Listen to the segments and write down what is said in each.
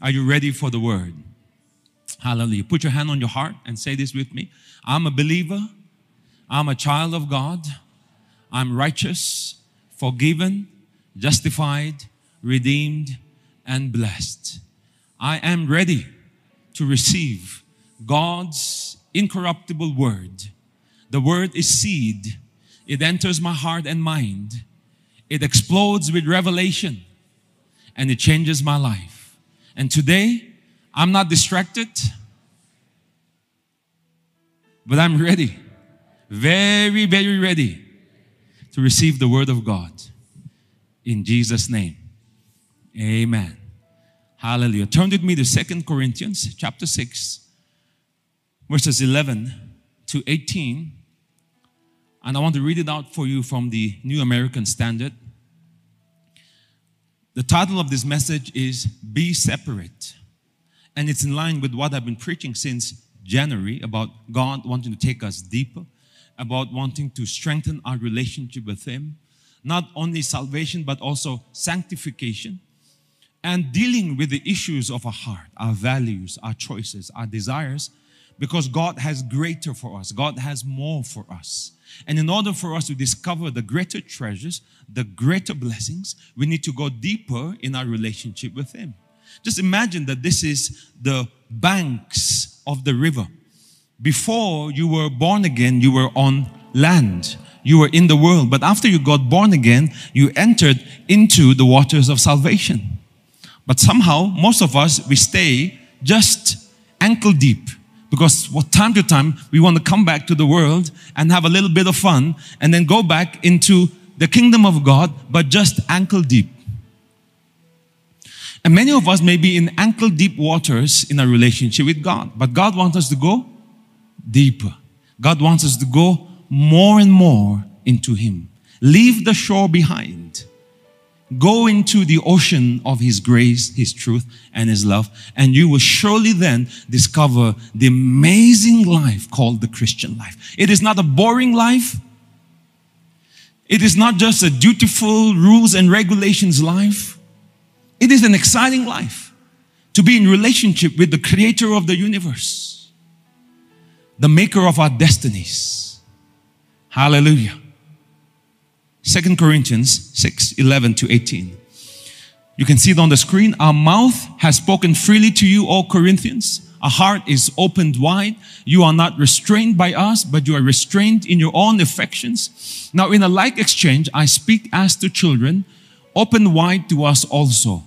Are you ready for the word? Hallelujah. Put your hand on your heart and say this with me. I'm a believer. I'm a child of God. I'm righteous, forgiven, justified, redeemed, and blessed. I am ready to receive God's incorruptible word. The word is seed. It enters my heart and mind. It explodes with revelation and it changes my life. And today, I'm not distracted, but I'm ready. Very, very ready to receive the word of God. In Jesus' name. Amen. Hallelujah. Turn with me to Second Corinthians chapter 6, verses 11 to 18. And I want to read it out for you from the New American Standard. The title of this message is Be Separate. And it's in line with what I've been preaching since January about God wanting to take us deeper, about wanting to strengthen our relationship with Him. Not only salvation, but also sanctification and dealing with the issues of our heart, our values, our choices, our desires, because God has greater for us. God has more for us. And in order for us to discover the greater treasures, the greater blessings, we need to go deeper in our relationship with Him. Just imagine that this is the banks of the river. Before you were born again, you were on land. You were in the world. But after you got born again, you entered into the waters of salvation. But somehow, most of us, we stay just ankle deep because time to time we want to come back to the world and have a little bit of fun and then go back into the kingdom of God, but just ankle deep. And many of us may be in ankle deep waters in our relationship with God, but God wants us to go deeper. God wants us to go more and more into Him. Leave the shore behind Go into the ocean of His grace, His truth, and His love, and you will surely then discover the amazing life called the Christian life. It is not a boring life. It is not just a dutiful rules and regulations life. It is an exciting life to be in relationship with the creator of the universe, the maker of our destinies. Hallelujah. Second Corinthians 6 11 to 18. You can see it on the screen. Our mouth has spoken freely to you, all Corinthians. Our heart is opened wide. You are not restrained by us, but you are restrained in your own affections. Now, in a like exchange, I speak as to children, open wide to us also.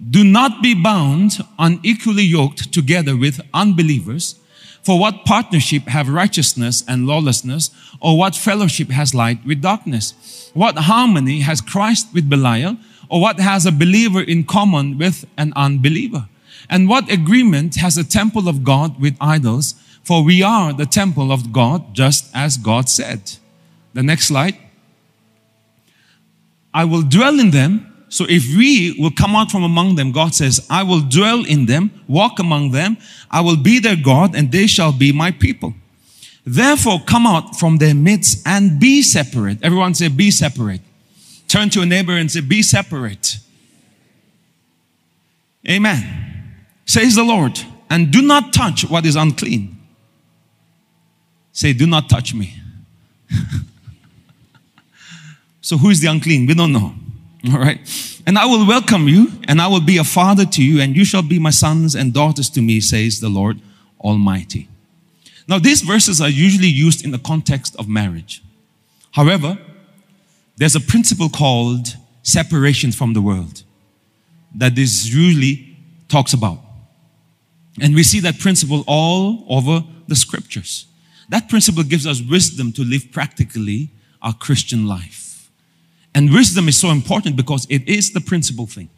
Do not be bound, unequally yoked together with unbelievers. For what partnership have righteousness and lawlessness, or what fellowship has light with darkness? What harmony has Christ with Belial, or what has a believer in common with an unbeliever? And what agreement has the temple of God with idols? For we are the temple of God, just as God said. The next slide. I will dwell in them so if we will come out from among them, God says, I will dwell in them, walk among them, I will be their God, and they shall be my people. Therefore, come out from their midst and be separate. Everyone say, be separate. Turn to a neighbor and say, be separate. Amen. Says the Lord, and do not touch what is unclean. Say, do not touch me. so who is the unclean? We don't know. All right. And I will welcome you, and I will be a father to you, and you shall be my sons and daughters to me, says the Lord Almighty. Now, these verses are usually used in the context of marriage. However, there's a principle called separation from the world that this usually talks about. And we see that principle all over the scriptures. That principle gives us wisdom to live practically our Christian life. And wisdom is so important because it is the principal thing.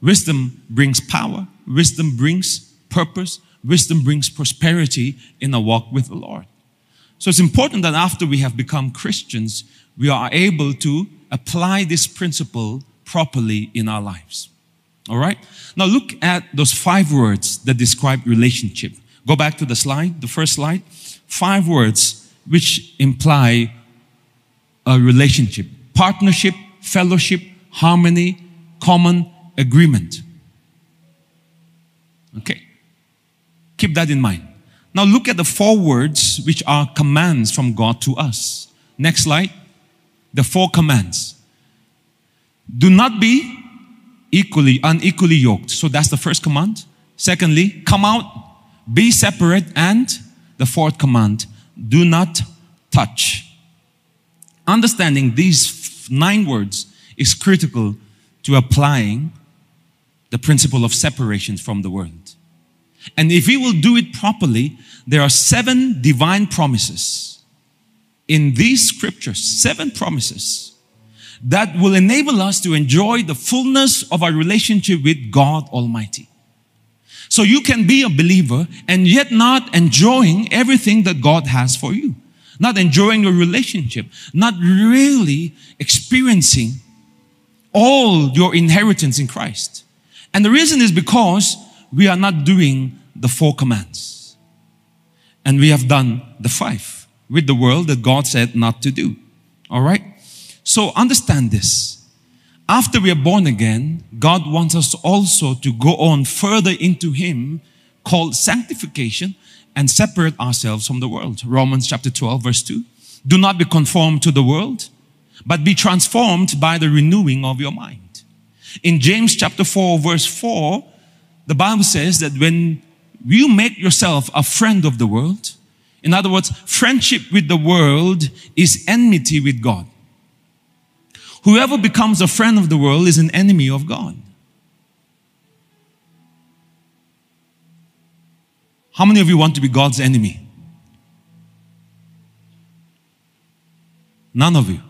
Wisdom brings power, wisdom brings purpose, wisdom brings prosperity in a walk with the Lord. So it's important that after we have become Christians, we are able to apply this principle properly in our lives. All right? Now look at those five words that describe relationship. Go back to the slide, the first slide. Five words which imply a relationship partnership, fellowship, harmony, common agreement. Okay? Keep that in mind. Now look at the four words which are commands from God to us. Next slide. The four commands. Do not be equally, unequally yoked. So that's the first command. Secondly, come out, be separate, and the fourth command, do not touch. Understanding these nine words is critical to applying the principle of separation from the world. And if we will do it properly, there are seven divine promises in these scriptures, seven promises that will enable us to enjoy the fullness of our relationship with God Almighty. So you can be a believer and yet not enjoying everything that God has for you. Not enjoying your relationship, not really experiencing all your inheritance in Christ. And the reason is because we are not doing the four commands. And we have done the five with the world that God said not to do. All right? So understand this. After we are born again, God wants us also to go on further into Him called sanctification and separate ourselves from the world. Romans chapter 12, verse 2. Do not be conformed to the world, but be transformed by the renewing of your mind. In James chapter 4, verse 4, the Bible says that when you make yourself a friend of the world, in other words, friendship with the world is enmity with God. Whoever becomes a friend of the world is an enemy of God. How many of you want to be God's enemy? None of you.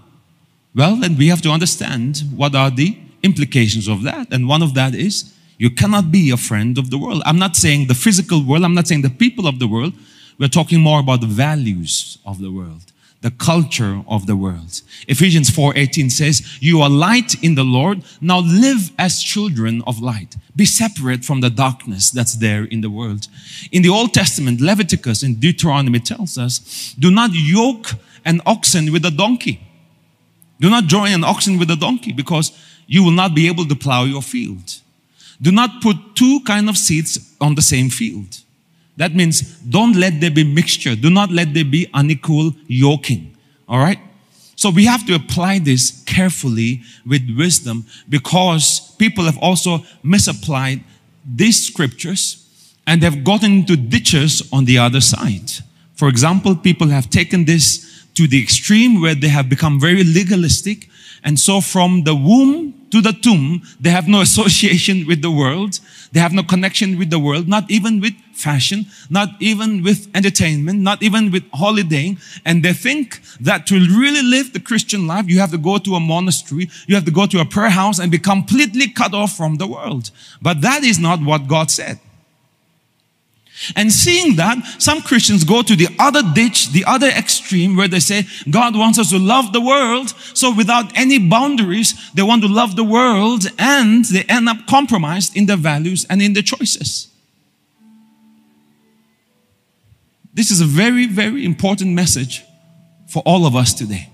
Well, then we have to understand what are the implications of that. And one of that is you cannot be a friend of the world. I'm not saying the physical world, I'm not saying the people of the world. We're talking more about the values of the world the culture of the world. Ephesians 4:18 says, "You are light in the Lord. Now live as children of light. Be separate from the darkness that's there in the world." In the Old Testament, Leviticus and Deuteronomy tells us, "Do not yoke an oxen with a donkey. Do not join an oxen with a donkey because you will not be able to plow your field. Do not put two kind of seeds on the same field." That means don't let there be mixture. Do not let there be unequal yoking. All right? So we have to apply this carefully with wisdom because people have also misapplied these scriptures and have gotten into ditches on the other side. For example, people have taken this to the extreme where they have become very legalistic. And so from the womb to the tomb, they have no association with the world. They have no connection with the world, not even with fashion, not even with entertainment, not even with holidaying. And they think that to really live the Christian life, you have to go to a monastery, you have to go to a prayer house and be completely cut off from the world. But that is not what God said. And seeing that, some Christians go to the other ditch, the other extreme, where they say, God wants us to love the world. So without any boundaries, they want to love the world and they end up compromised in their values and in their choices. This is a very, very important message for all of us today.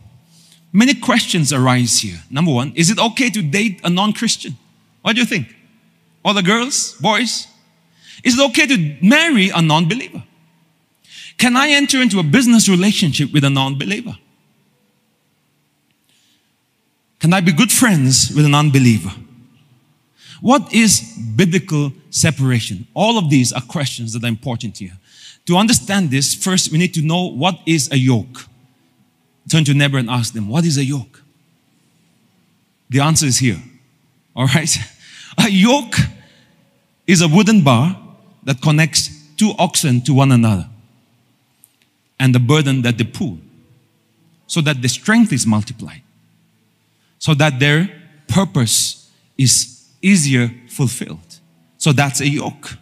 Many questions arise here. Number one, is it okay to date a non Christian? What do you think? All the girls, boys, is it okay to marry a non believer? Can I enter into a business relationship with a non believer? Can I be good friends with an unbeliever? What is biblical separation? All of these are questions that are important here. To understand this, first we need to know what is a yoke. Turn to neighbor and ask them, What is a yoke? The answer is here. All right? A yoke is a wooden bar that connects two oxen to one another and the burden that they pull so that the strength is multiplied, so that their purpose is easier fulfilled. So that's a yoke.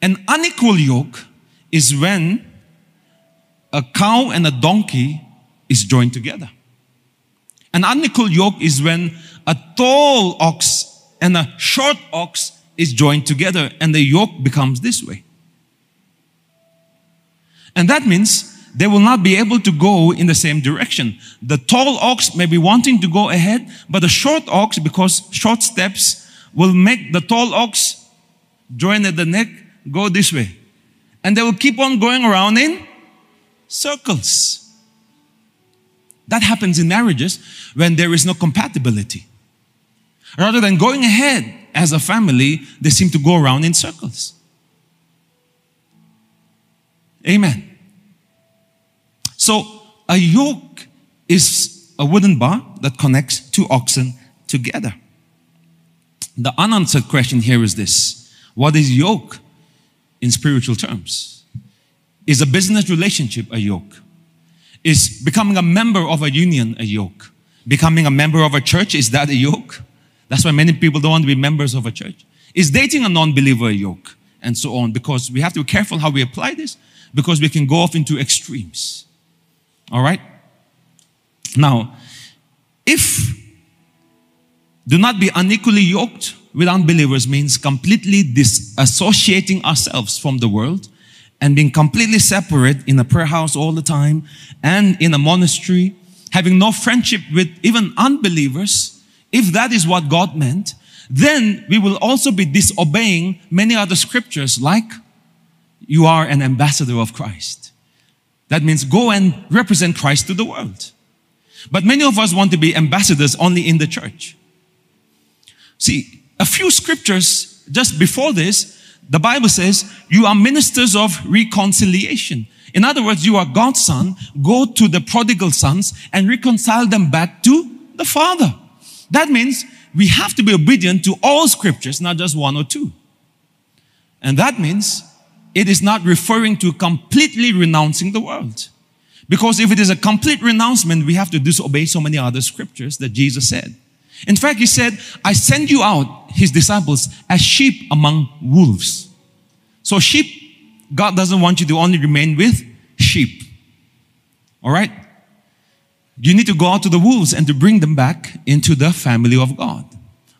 An unequal yoke is when a cow and a donkey is joined together. An unequal yoke is when a tall ox and a short ox is joined together and the yoke becomes this way. And that means they will not be able to go in the same direction. The tall ox may be wanting to go ahead, but the short ox, because short steps will make the tall ox join at the neck, go this way. And they will keep on going around in circles. That happens in marriages when there is no compatibility. Rather than going ahead as a family, they seem to go around in circles. Amen. So, a yoke is a wooden bar that connects two oxen together. The unanswered question here is this What is yoke in spiritual terms? Is a business relationship a yoke? Is becoming a member of a union a yoke? Becoming a member of a church, is that a yoke? That's why many people don't want to be members of a church. Is dating a non believer a yoke? And so on, because we have to be careful how we apply this, because we can go off into extremes. All right? Now, if do not be unequally yoked with unbelievers means completely disassociating ourselves from the world and being completely separate in a prayer house all the time and in a monastery, having no friendship with even unbelievers, if that is what God meant, then we will also be disobeying many other scriptures like you are an ambassador of Christ. That means go and represent Christ to the world. But many of us want to be ambassadors only in the church. See, a few scriptures just before this, the Bible says, you are ministers of reconciliation. In other words, you are God's son. Go to the prodigal sons and reconcile them back to the Father. That means we have to be obedient to all scriptures, not just one or two. And that means it is not referring to completely renouncing the world. Because if it is a complete renouncement, we have to disobey so many other scriptures that Jesus said. In fact, he said, I send you out, his disciples, as sheep among wolves. So, sheep, God doesn't want you to only remain with sheep. All right? You need to go out to the wolves and to bring them back into the family of God.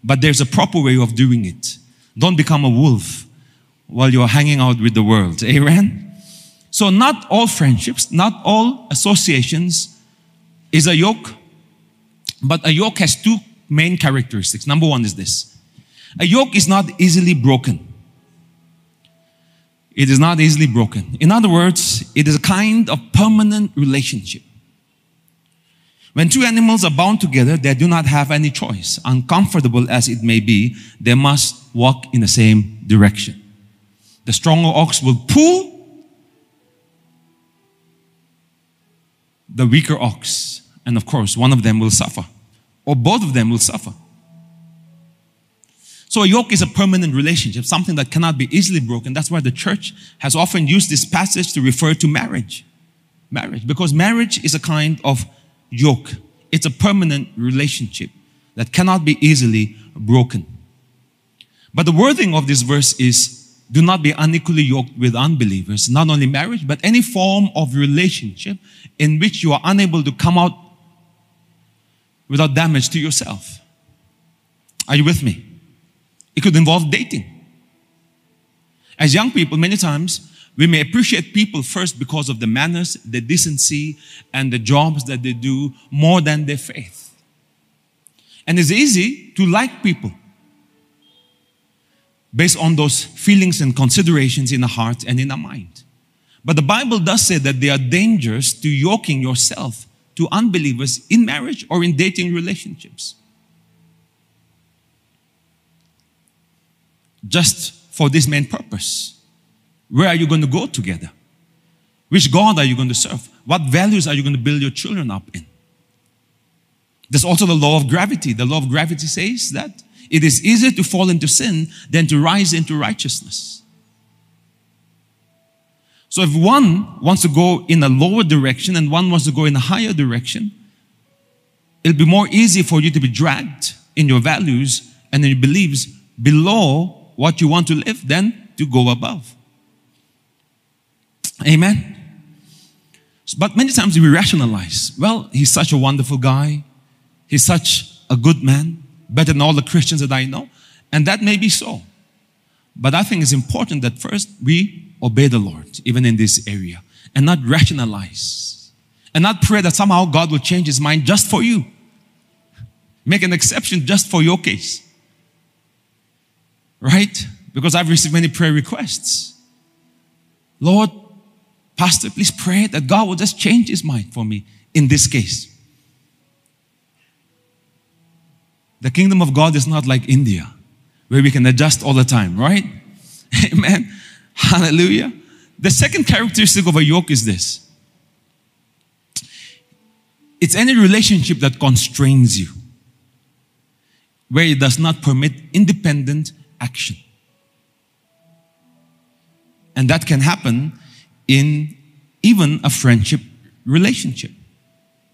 But there's a proper way of doing it. Don't become a wolf while you're hanging out with the world. Amen? So, not all friendships, not all associations is a yoke, but a yoke has two main characteristics. Number one is this a yoke is not easily broken. It is not easily broken. In other words, it is a kind of permanent relationship. When two animals are bound together, they do not have any choice. Uncomfortable as it may be, they must walk in the same direction. The stronger ox will pull the weaker ox, and of course, one of them will suffer or both of them will suffer. So a yoke is a permanent relationship, something that cannot be easily broken. That's why the church has often used this passage to refer to marriage. Marriage, because marriage is a kind of yoke. It's a permanent relationship that cannot be easily broken. But the wording of this verse is do not be unequally yoked with unbelievers. Not only marriage, but any form of relationship in which you are unable to come out without damage to yourself. Are you with me? It could involve dating. As young people, many times we may appreciate people first because of the manners, the decency, and the jobs that they do more than their faith. And it's easy to like people based on those feelings and considerations in the heart and in the mind. But the Bible does say that they are dangerous to yoking yourself to unbelievers in marriage or in dating relationships. Just for this main purpose. Where are you going to go together? Which God are you going to serve? What values are you going to build your children up in? There's also the law of gravity. The law of gravity says that it is easier to fall into sin than to rise into righteousness. So if one wants to go in a lower direction and one wants to go in a higher direction, it'll be more easy for you to be dragged in your values and in your beliefs below what you want to live than to go above. Amen. But many times we rationalize, well, he's such a wonderful guy. He's such a good man, better than all the Christians that I know. And that may be so. But I think it's important that first we obey the Lord, even in this area, and not rationalize, and not pray that somehow God will change his mind just for you. Make an exception just for your case. Right? because I've received many prayer requests. Lord, Pastor, please pray that God will just change his mind for me in this case. The kingdom of God is not like India, where we can adjust all the time, right? Amen. Hallelujah. The second characteristic of a yoke is this it's any relationship that constrains you, where it does not permit independent action. And that can happen in even a friendship relationship.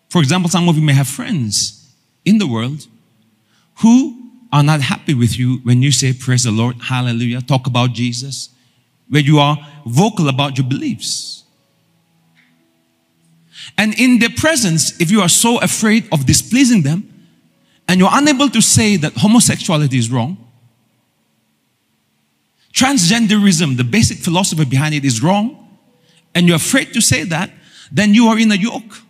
For example, some of you may have friends in the world who are not happy with you when you say, Praise the Lord, hallelujah, talk about Jesus, where you are vocal about your beliefs. And in their presence, if you are so afraid of displeasing them, and you're unable to say that homosexuality is wrong, transgenderism, the basic philosophy behind it, is wrong, and you're afraid to say that, then you are in a yoke,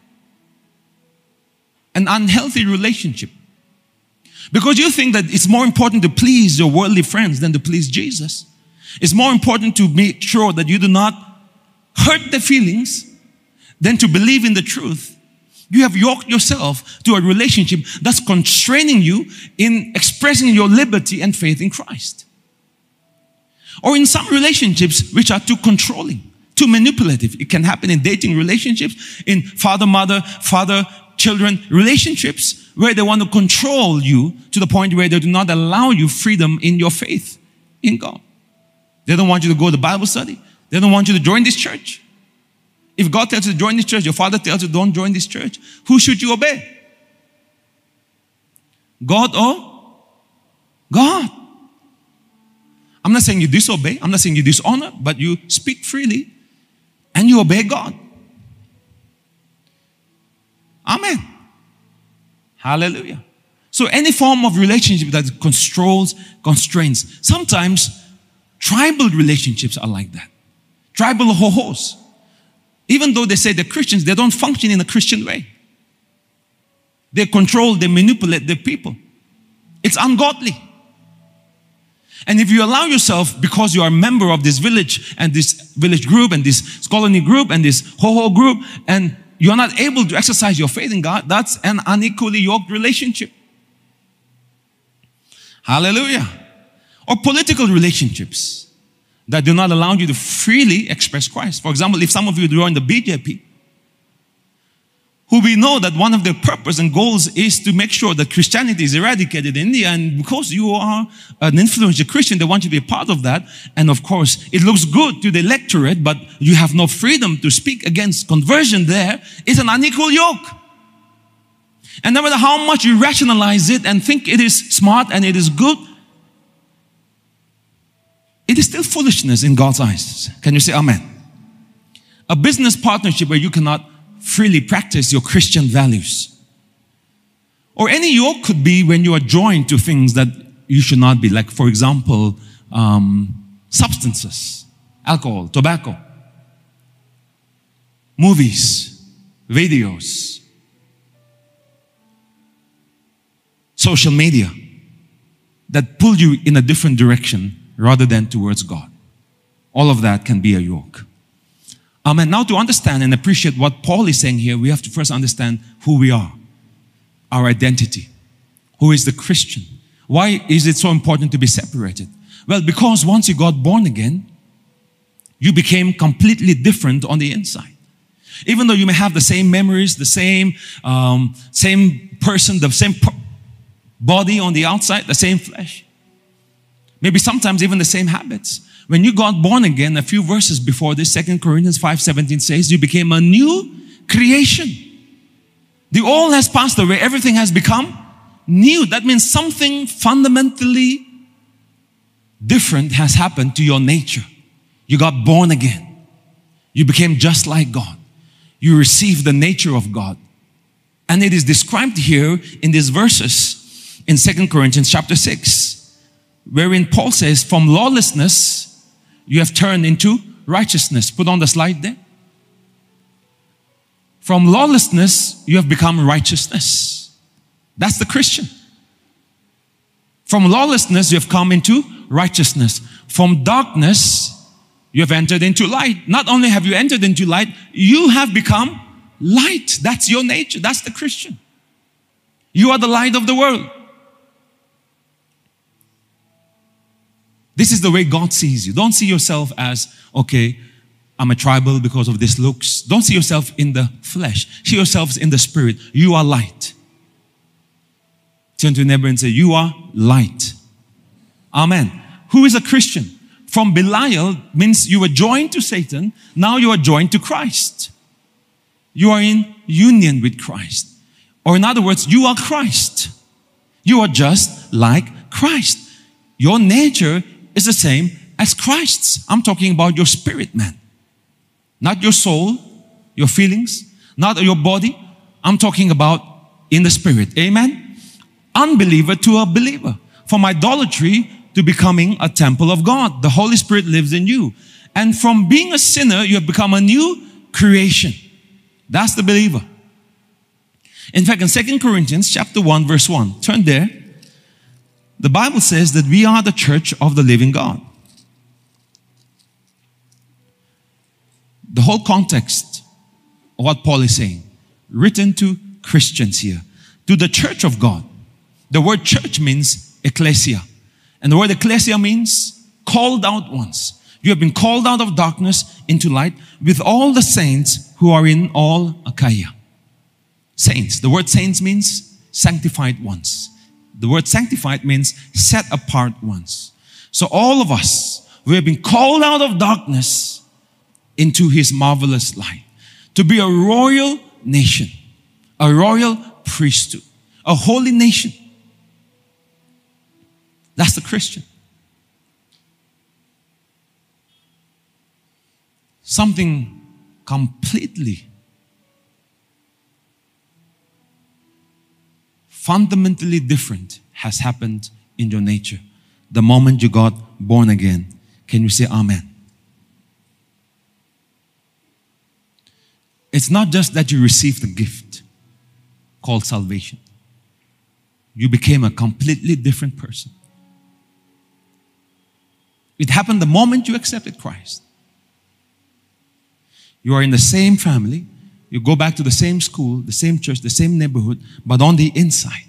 an unhealthy relationship. Because you think that it's more important to please your worldly friends than to please Jesus. It's more important to make sure that you do not hurt the feelings than to believe in the truth. You have yoked yourself to a relationship that's constraining you in expressing your liberty and faith in Christ. Or in some relationships which are too controlling, too manipulative. It can happen in dating relationships, in father, mother, father, children relationships where they want to control you to the point where they do not allow you freedom in your faith in God. They don't want you to go to Bible study. They don't want you to join this church. If God tells you to join this church, your father tells you don't join this church, who should you obey? God or God? I'm not saying you disobey, I'm not saying you dishonor, but you speak freely and you obey God. Amen. Hallelujah. So any form of relationship that controls, constrains. Sometimes tribal relationships are like that. Tribal ho-hos. Even though they say they're Christians, they don't function in a Christian way. They control, they manipulate the people. It's ungodly. And if you allow yourself, because you are a member of this village and this village group and this colony group and this ho-ho group, and you're not able to exercise your faith in God, that's an unequally yoked relationship. Hallelujah. Or political relationships that do not allow you to freely express Christ. For example, if some of you join the BJP, who we know that one of their purpose and goals is to make sure that Christianity is eradicated in India. And because you are an influential Christian, they want you to be a part of that. And of course, it looks good to the electorate, but you have no freedom to speak against conversion there. It's an unequal yoke. And no matter how much you rationalize it and think it is smart and it is good, it is still foolishness in God's eyes. Can you say amen? A business partnership where you cannot freely practice your Christian values. Or any yoke could be when you are joined to things that you should not be, like, for example, um, substances, alcohol, tobacco, movies, videos, social media that pull you in a different direction rather than towards God. All of that can be a yoke. Um, and now to understand and appreciate what Paul is saying here, we have to first understand who we are, our identity. Who is the Christian? Why is it so important to be separated? Well, because once you got born again, you became completely different on the inside. Even though you may have the same memories, the same, um, same person, the same body on the outside, the same flesh. Maybe sometimes even the same habits. When you got born again, a few verses before this, Second Corinthians 5:17 says, you became a new creation. The old has passed away, everything has become new. That means something fundamentally different has happened to your nature. You got born again. You became just like God. You received the nature of God. And it is described here in these verses in Second Corinthians chapter 6, wherein Paul says, From lawlessness you have turned into righteousness. Put on the slide there. From lawlessness, you have become righteousness. That's the Christian. From lawlessness, you have come into righteousness. From darkness, you have entered into light. Not only have you entered into light, you have become light. That's your nature. That's the Christian. You are the light of the world. This is the way God sees you. Don't see yourself as, okay, I'm a tribal because of this looks. Don't see yourself in the flesh. See yourselves in the spirit. You are light. Turn to your neighbor and say, You are light. Amen. Who is a Christian? From Belial means you were joined to Satan, now you are joined to Christ. You are in union with Christ. Or in other words, you are Christ. You are just like Christ. Your nature is the same as Christ's. I'm talking about your spirit, man. Not your soul, your feelings, not your body. I'm talking about in the spirit. Amen. Unbeliever to a believer. From idolatry to becoming a temple of God. The Holy Spirit lives in you. And from being a sinner, you have become a new creation. That's the believer. In fact, in Second Corinthians chapter 1, verse 1, turn there. The Bible says that we are the church of the living God. The whole context of what Paul is saying, written to Christians here, to the church of God. The word church means ecclesia. And the word ecclesia means called out ones. You have been called out of darkness into light with all the saints who are in all Achaia. Saints. The word saints means sanctified ones. The word sanctified means set apart ones. So all of us, we have been called out of darkness into his marvelous light to be a royal nation, a royal priesthood, a holy nation. That's the Christian. Something completely fundamentally different has happened in your nature the moment you got born again. Can you say Amen? It's not just that you received a gift called salvation, you became a completely different person. It happened the moment you accepted Christ. You are in the same family, you go back to the same school, the same church, the same neighborhood, but on the inside,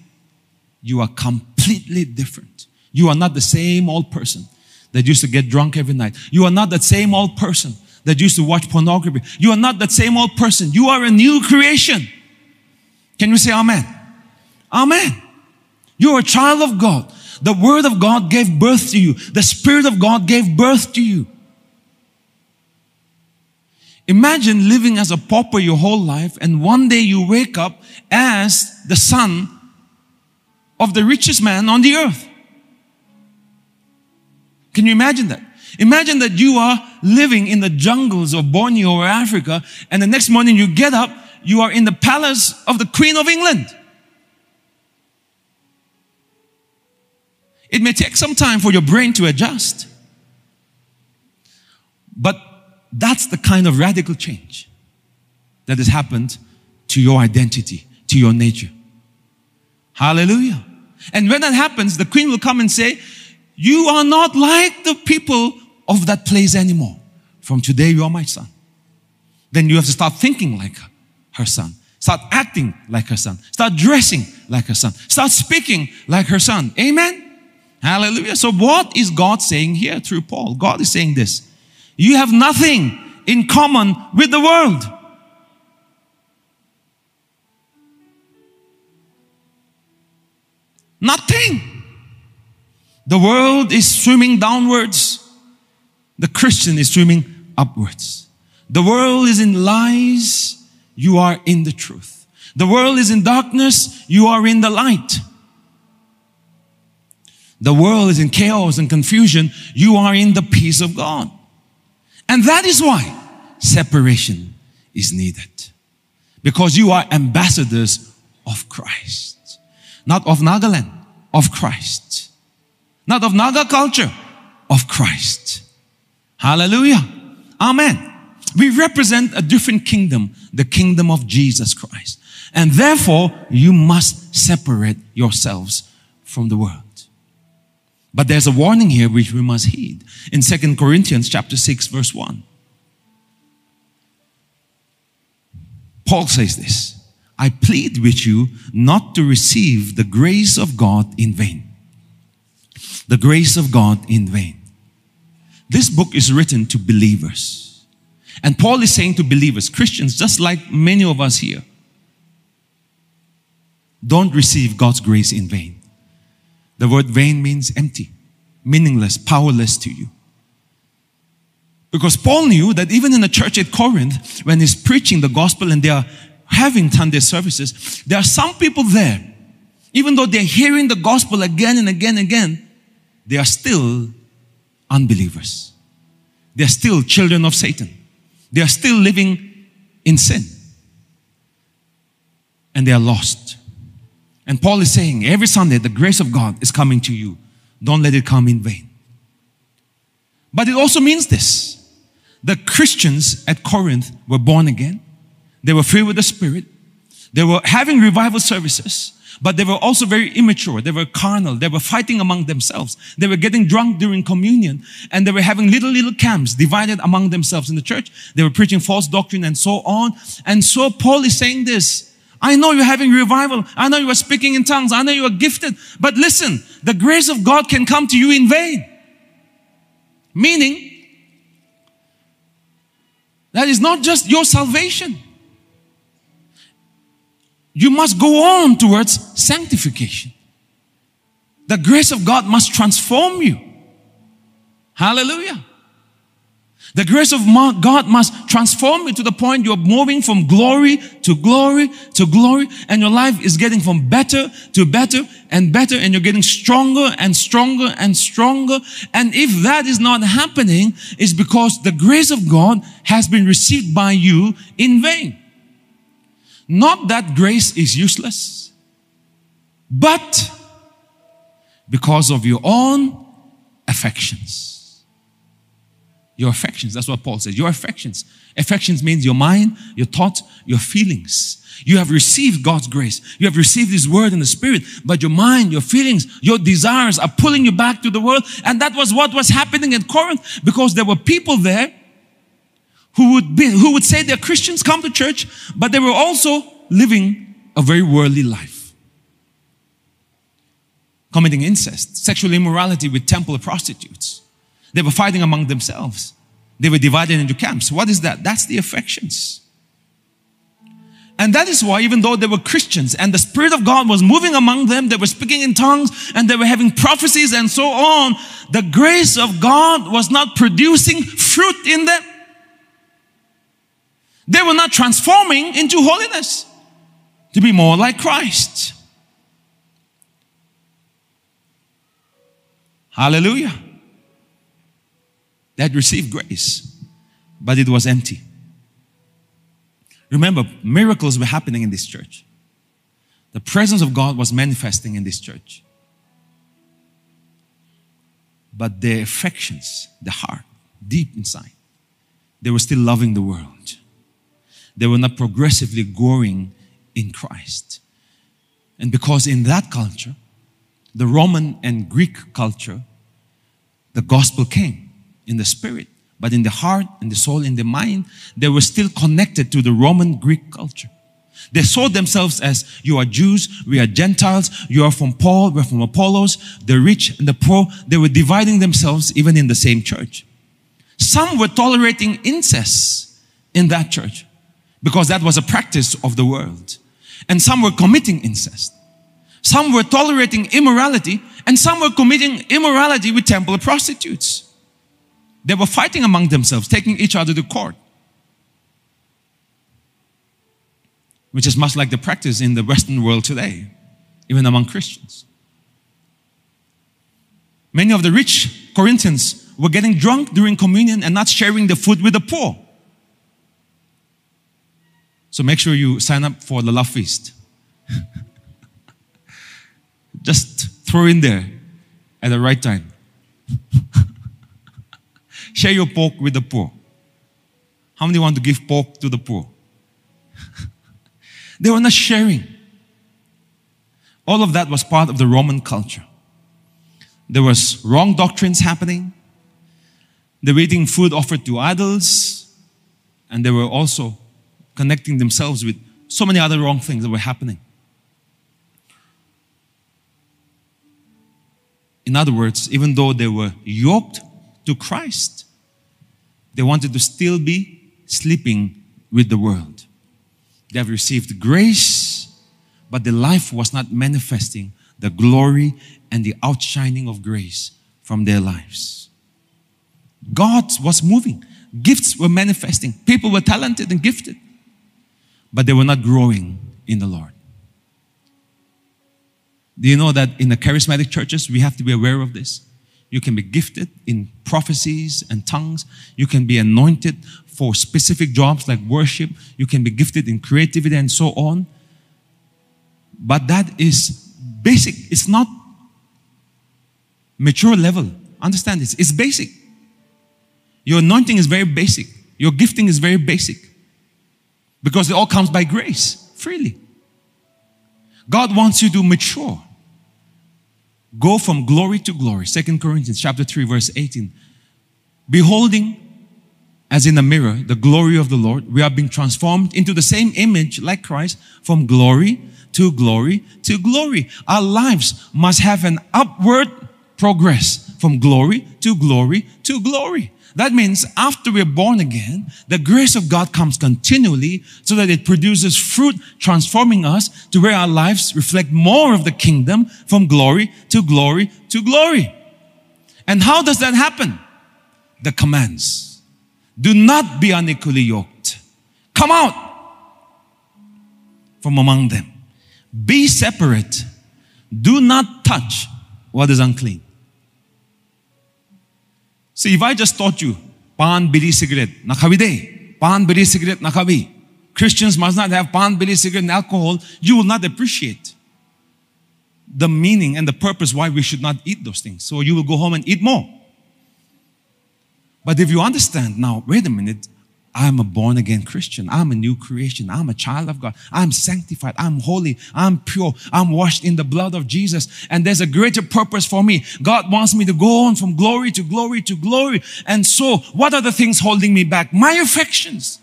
you are completely different. You are not the same old person that used to get drunk every night. You are not that same old person that used to watch pornography. You are not that same old person. You are a new creation. Can you say amen? Amen. You are a child of God. The word of God gave birth to you. The spirit of God gave birth to you. Imagine living as a pauper your whole life and one day you wake up as the son of the richest man on the earth. Can you imagine that? Imagine that you are living in the jungles of Borneo or Africa and the next morning you get up, you are in the palace of the Queen of England. It may take some time for your brain to adjust. But that's the kind of radical change that has happened to your identity, to your nature. Hallelujah. And when that happens, the queen will come and say, You are not like the people of that place anymore. From today, you are my son. Then you have to start thinking like her son. Start acting like her son. Start dressing like her son. Start speaking like her son. Amen. Hallelujah. So, what is God saying here through Paul? God is saying this you have nothing in common with the world. Nothing. The world is swimming downwards. The Christian is swimming upwards. The world is in lies. You are in the truth. The world is in darkness. You are in the light. The world is in chaos and confusion. You are in the peace of God. And that is why separation is needed. Because you are ambassadors of Christ. Not of Nagaland, of Christ. Not of Naga culture, of Christ. Hallelujah. Amen. We represent a different kingdom, the kingdom of Jesus Christ. And therefore, you must separate yourselves from the world. But there's a warning here which we must heed. In 2 Corinthians chapter 6 verse 1. Paul says this, I plead with you not to receive the grace of God in vain. The grace of God in vain. This book is written to believers. And Paul is saying to believers, Christians, just like many of us here, don't receive God's grace in vain. The word vain means empty, meaningless, powerless to you. Because Paul knew that even in the church at Corinth, when he's preaching the gospel and they are having Sunday services, there are some people there, even though they're hearing the gospel again and again and again, they are still unbelievers. They are still children of Satan. They are still living in sin. And they are lost. And Paul is saying every Sunday, the grace of God is coming to you. Don't let it come in vain. But it also means this the Christians at Corinth were born again, they were filled with the Spirit, they were having revival services, but they were also very immature. They were carnal. They were fighting among themselves. They were getting drunk during communion and they were having little, little camps divided among themselves in the church. They were preaching false doctrine and so on. And so Paul is saying this. I know you're having revival. I know you are speaking in tongues. I know you are gifted. But listen, the grace of God can come to you in vain. Meaning, that is not just your salvation. You must go on towards sanctification. The grace of God must transform you. Hallelujah. The grace of God must transform you to the point you're moving from glory to glory to glory, and your life is getting from better to better and better, and you're getting stronger and stronger and stronger. And if that is not happening, it's because the grace of God has been received by you in vain. Not that grace is useless, but because of your own affections. Your affections, that's what Paul says. Your affections. Affections means your mind, your thought, your feelings. You have received God's grace. You have received His word in the Spirit, but your mind, your feelings, your desires are pulling you back to the world. And that was what was happening in Corinth because there were people there who would be, who would say they're Christians, come to church, but they were also living a very worldly life. Committing incest, sexual immorality with temple prostitutes. They were fighting among themselves. They were divided into camps. What is that? That's the affections. And that is why, even though they were Christians and the Spirit of God was moving among them, they were speaking in tongues and they were having prophecies and so on, the grace of God was not producing fruit in them. They were not transforming into holiness to be more like Christ. Hallelujah. They had received grace, but it was empty. Remember, miracles were happening in this church. The presence of God was manifesting in this church. But their affections, the heart, deep inside, they were still loving the world. They were not progressively growing in Christ. And because in that culture, the Roman and Greek culture, the gospel came in the spirit, but in the heart, in the soul, in the mind, they were still connected to the Roman Greek culture. They saw themselves as you are Jews, we are Gentiles, you are from Paul, we're from Apollos, the rich and the poor. They were dividing themselves even in the same church. Some were tolerating incest in that church because that was a practice of the world. And some were committing incest. Some were tolerating immorality, and some were committing immorality with temple prostitutes. They were fighting among themselves, taking each other to court. Which is much like the practice in the Western world today, even among Christians. Many of the rich Corinthians were getting drunk during communion and not sharing the food with the poor. So make sure you sign up for the love feast. Just throw in there at the right time. Share your pork with the poor. How many want to give pork to the poor? they were not sharing. All of that was part of the Roman culture. There was wrong doctrines happening. They were eating food offered to idols. And they were also connecting themselves with so many other wrong things that were happening. In other words, even though they were yoked to Christ, they wanted to still be sleeping with the world. They have received grace, but the life was not manifesting the glory and the outshining of grace from their lives. God was moving. Gifts were manifesting. People were talented and gifted, but they were not growing in the Lord. Do you know that in the charismatic churches, we have to be aware of this? You can be gifted in prophecies and tongues. You can be anointed for specific jobs like worship. You can be gifted in creativity and so on. But that is basic. It's not mature level. Understand this. It's basic. Your anointing is very basic. Your gifting is very basic. Because it all comes by grace, freely. God wants you to mature. Go from glory to glory. Second Corinthians chapter 3, verse 18. Beholding as in a mirror the glory of the Lord, we are being transformed into the same image like Christ from glory to glory to glory. Our lives must have an upward progress from glory to glory to glory. That means after we're born again, the grace of God comes continually so that it produces fruit, transforming us to where our lives reflect more of the kingdom from glory to glory to glory. And how does that happen? The commands. Do not be unequally yoked. Come out from among them. Be separate. Do not touch what is unclean. See, if I just taught you, pan, bidi, cigarette, nakavide, pan, bidi, cigarette, nakavi, Christians must not have pan, bidi, cigarette, and alcohol, you will not appreciate the meaning and the purpose why we should not eat those things. So you will go home and eat more. But if you understand now, wait a minute, I'm a born again Christian. I'm a new creation. I'm a child of God. I'm sanctified. I'm holy. I'm pure. I'm washed in the blood of Jesus. And there's a greater purpose for me. God wants me to go on from glory to glory to glory. And so, what are the things holding me back? My affections,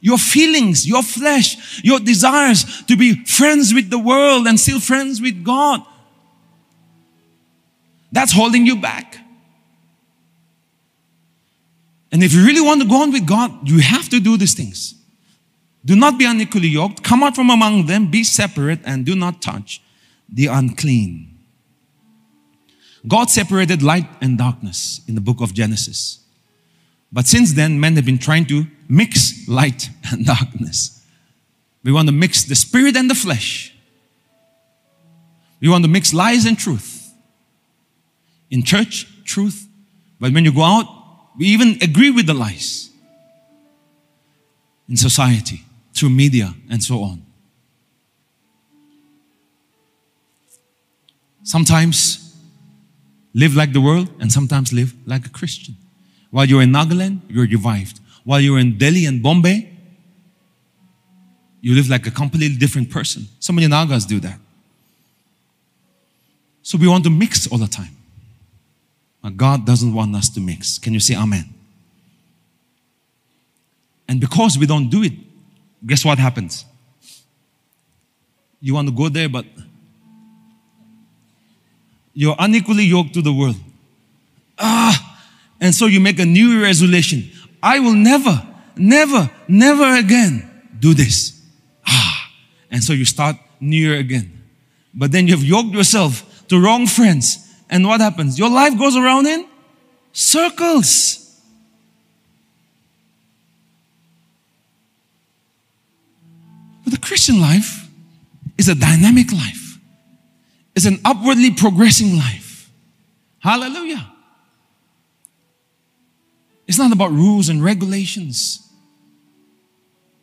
your feelings, your flesh, your desires to be friends with the world and still friends with God. That's holding you back. And if you really want to go on with God, you have to do these things. Do not be unequally yoked. Come out from among them, be separate, and do not touch the unclean. God separated light and darkness in the book of Genesis. But since then, men have been trying to mix light and darkness. We want to mix the spirit and the flesh. We want to mix lies and truth. In church, truth. But when you go out, we even agree with the lies in society through media and so on. Sometimes live like the world and sometimes live like a Christian. While you're in Nagaland, you're revived. While you're in Delhi and Bombay, you live like a completely different person. So many Nagas do that. So we want to mix all the time. But God doesn't want us to mix. Can you say amen? And because we don't do it, guess what happens? You want to go there, but you're unequally yoked to the world. Ah, and so you make a new resolution. I will never, never, never again do this. Ah, and so you start new again. But then you've yoked yourself to wrong friends and what happens? Your life goes around in circles. But the Christian life is a dynamic life. It's an upwardly progressing life. Hallelujah. It's not about rules and regulations.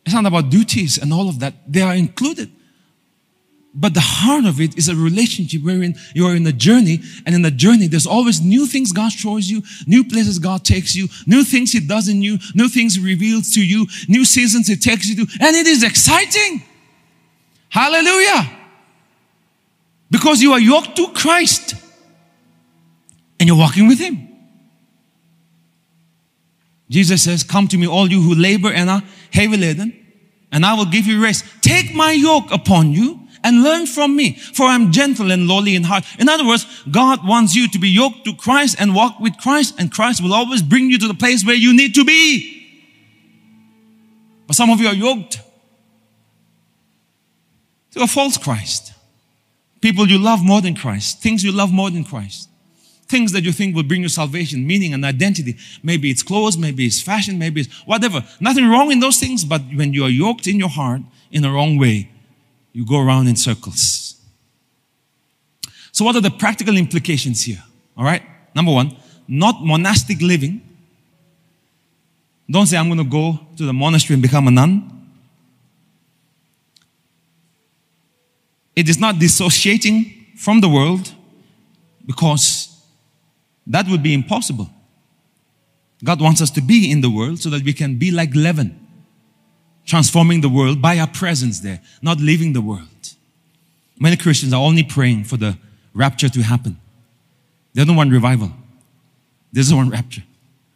It's not about duties and all of that. They are included. But the heart of it is a relationship wherein you're in a journey, and in the journey, there's always new things God shows you, new places God takes you, new things He does in you, new things He reveals to you, new seasons He takes you to, and it is exciting. Hallelujah. Because you are yoked to Christ. and you're walking with Him. Jesus says, Come to me, all you who labor and are heavy laden, and I will give you rest. Take my yoke upon you and learn from me, for I'm gentle and lowly in heart. In other words, God wants you to be yoked to Christ and walk with Christ, and Christ will always bring you to the place where you need to be. But some of you are yoked to a false Christ. People you love more than Christ, things you love more than Christ, things that you think will bring you salvation, meaning and identity. Maybe it's clothes, maybe it's fashion, maybe it's whatever. Nothing wrong in those things, but when you are yoked in your heart in the wrong way, you go around in circles. So, what are the practical implications here? All right. Number one, not monastic living. Don't say, I'm going to go to the monastery and become a nun. It is not dissociating from the world because that would be impossible. God wants us to be in the world so that we can be like leaven, transforming the world by our presence there, not leaving the world. Many Christians are only praying for the rapture to happen. They don't want revival. They just want rapture.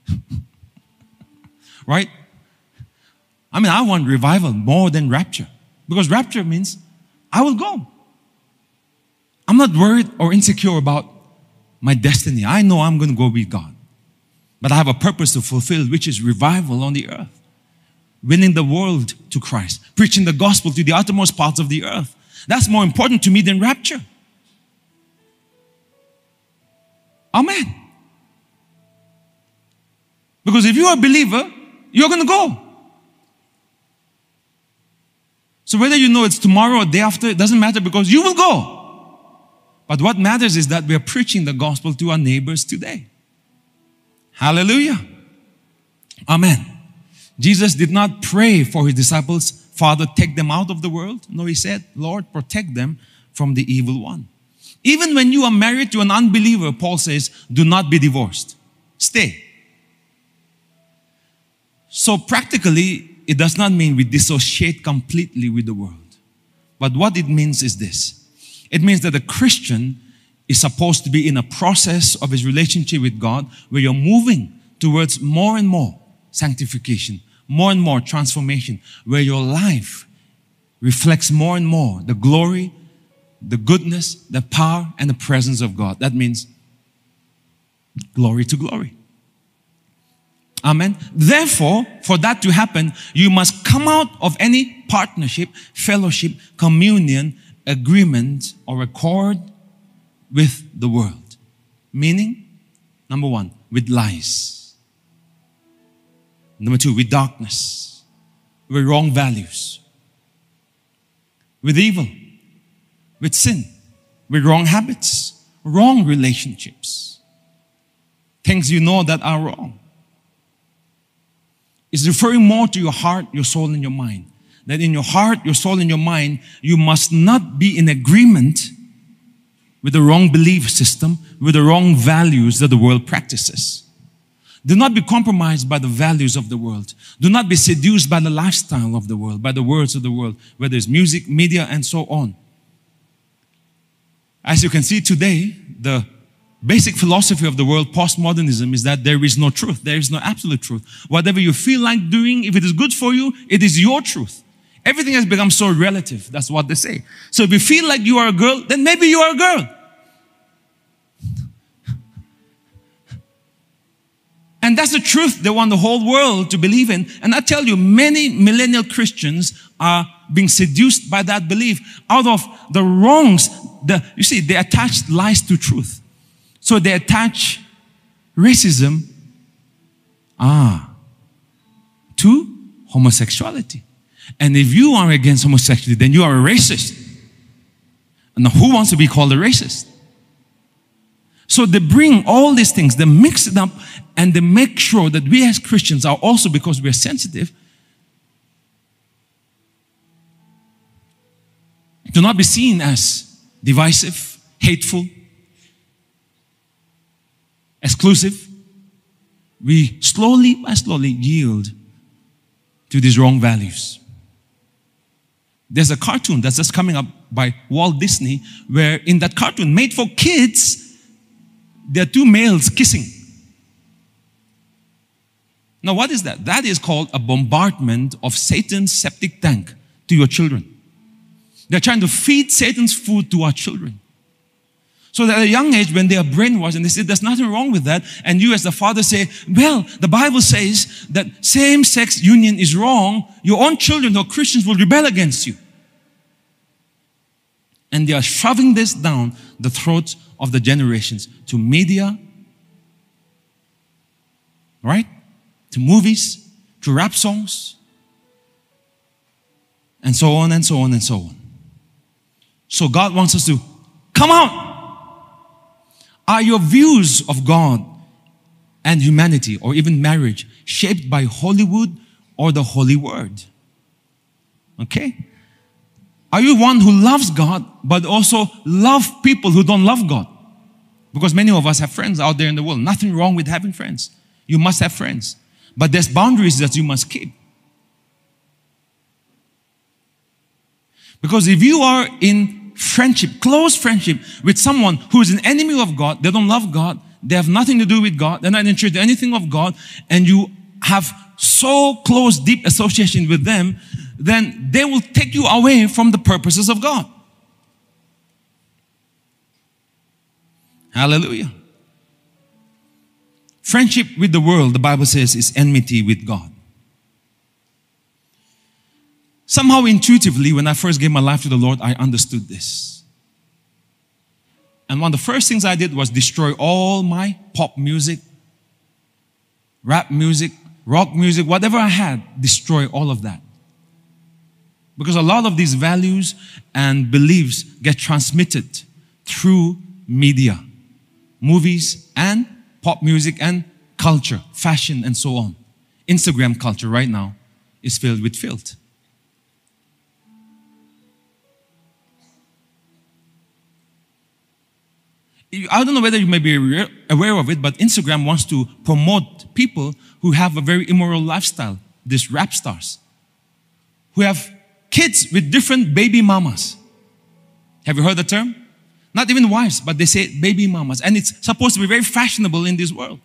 right? I mean, I want revival more than rapture. Because rapture means I will go. I'm not worried or insecure about my destiny. I know I'm going to go with God. But I have a purpose to fulfill, which is revival on the earth. Winning the world to Christ, preaching the gospel to the uttermost parts of the earth. That's more important to me than rapture. Amen. Because if you're a believer, you're going to go. So whether you know it's tomorrow or day after, it doesn't matter because you will go. But what matters is that we are preaching the gospel to our neighbors today. Hallelujah. Amen. Jesus did not pray for his disciples, Father, take them out of the world. No, he said, Lord, protect them from the evil one. Even when you are married to an unbeliever, Paul says, do not be divorced. Stay. So practically, it does not mean we dissociate completely with the world. But what it means is this. It means that a Christian is supposed to be in a process of his relationship with God where you're moving towards more and more sanctification, more and more transformation, where your life reflects more and more the glory, the goodness, the power, and the presence of God. That means glory to glory. Amen. Therefore, for that to happen, you must come out of any partnership, fellowship, communion, agreement, or accord with the world. Meaning, number one, with lies. Number two, with darkness, with wrong values, with evil, with sin, with wrong habits, wrong relationships, things you know that are wrong is referring more to your heart, your soul, and your mind. That in your heart, your soul, and your mind, you must not be in agreement with the wrong belief system, with the wrong values that the world practices. Do not be compromised by the values of the world. Do not be seduced by the lifestyle of the world, by the words of the world, whether it's music, media, and so on. As you can see today, the basic philosophy of the world, postmodernism, is that there is no truth. There is no absolute truth. Whatever you feel like doing, if it is good for you, it is your truth. Everything has become so relative. That's what they say. So if you feel like you are a girl, then maybe you are a girl. And that's the truth they want the whole world to believe in. And I tell you, many millennial Christians are being seduced by that belief out of the wrongs. The, you see, they attach lies to truth. So they attach racism, ah, to homosexuality. And if you are against homosexuality, then you are a racist. And who wants to be called a racist? So they bring all these things, they mix it up, and they make sure that we as Christians are also, because we're sensitive, to not be seen as divisive, hateful, exclusive, we slowly by slowly yield to these wrong values. There's a cartoon that's just coming up by Walt Disney, where in that cartoon, made for kids, there are two males kissing. Now, what is that? That is called a bombardment of Satan's septic tank to your children. They're trying to feed Satan's food to our children. So that at a young age, when they are brainwashed and they say there's nothing wrong with that, and you as the father say, well, the Bible says that same-sex union is wrong, your own children who are Christians will rebel against you. And they are shoving this down the throats of the generations to media, right? To movies, to rap songs, and so on and so on and so on. So God wants us to come out. Are your views of God and humanity or even marriage shaped by Hollywood or the Holy Word? Okay? Are you one who loves God but also love people who don't love God? Because many of us have friends out there in the world. Nothing wrong with having friends. You must have friends. But there's boundaries that you must keep. Because if you are in friendship, close friendship with someone who is an enemy of God, they don't love God, they have nothing to do with God, they're not interested in anything of God, and you have so close, deep association with them, then they will take you away from the purposes of God. Hallelujah. Friendship with the world, the Bible says, is enmity with God. Somehow, intuitively, when I first gave my life to the Lord, I understood this. And one of the first things I did was destroy all my pop music, rap music, rock music, whatever I had, destroy all of that. Because a lot of these values and beliefs get transmitted through media, movies, and pop music and culture, fashion, and so on. Instagram culture right now is filled with filth. I don't know whether you may be aware of it, but Instagram wants to promote people who have a very immoral lifestyle, these rap stars, who have kids with different baby mamas. Have you heard the term? Not even wives, but they say baby mamas. And it's supposed to be very fashionable in this world.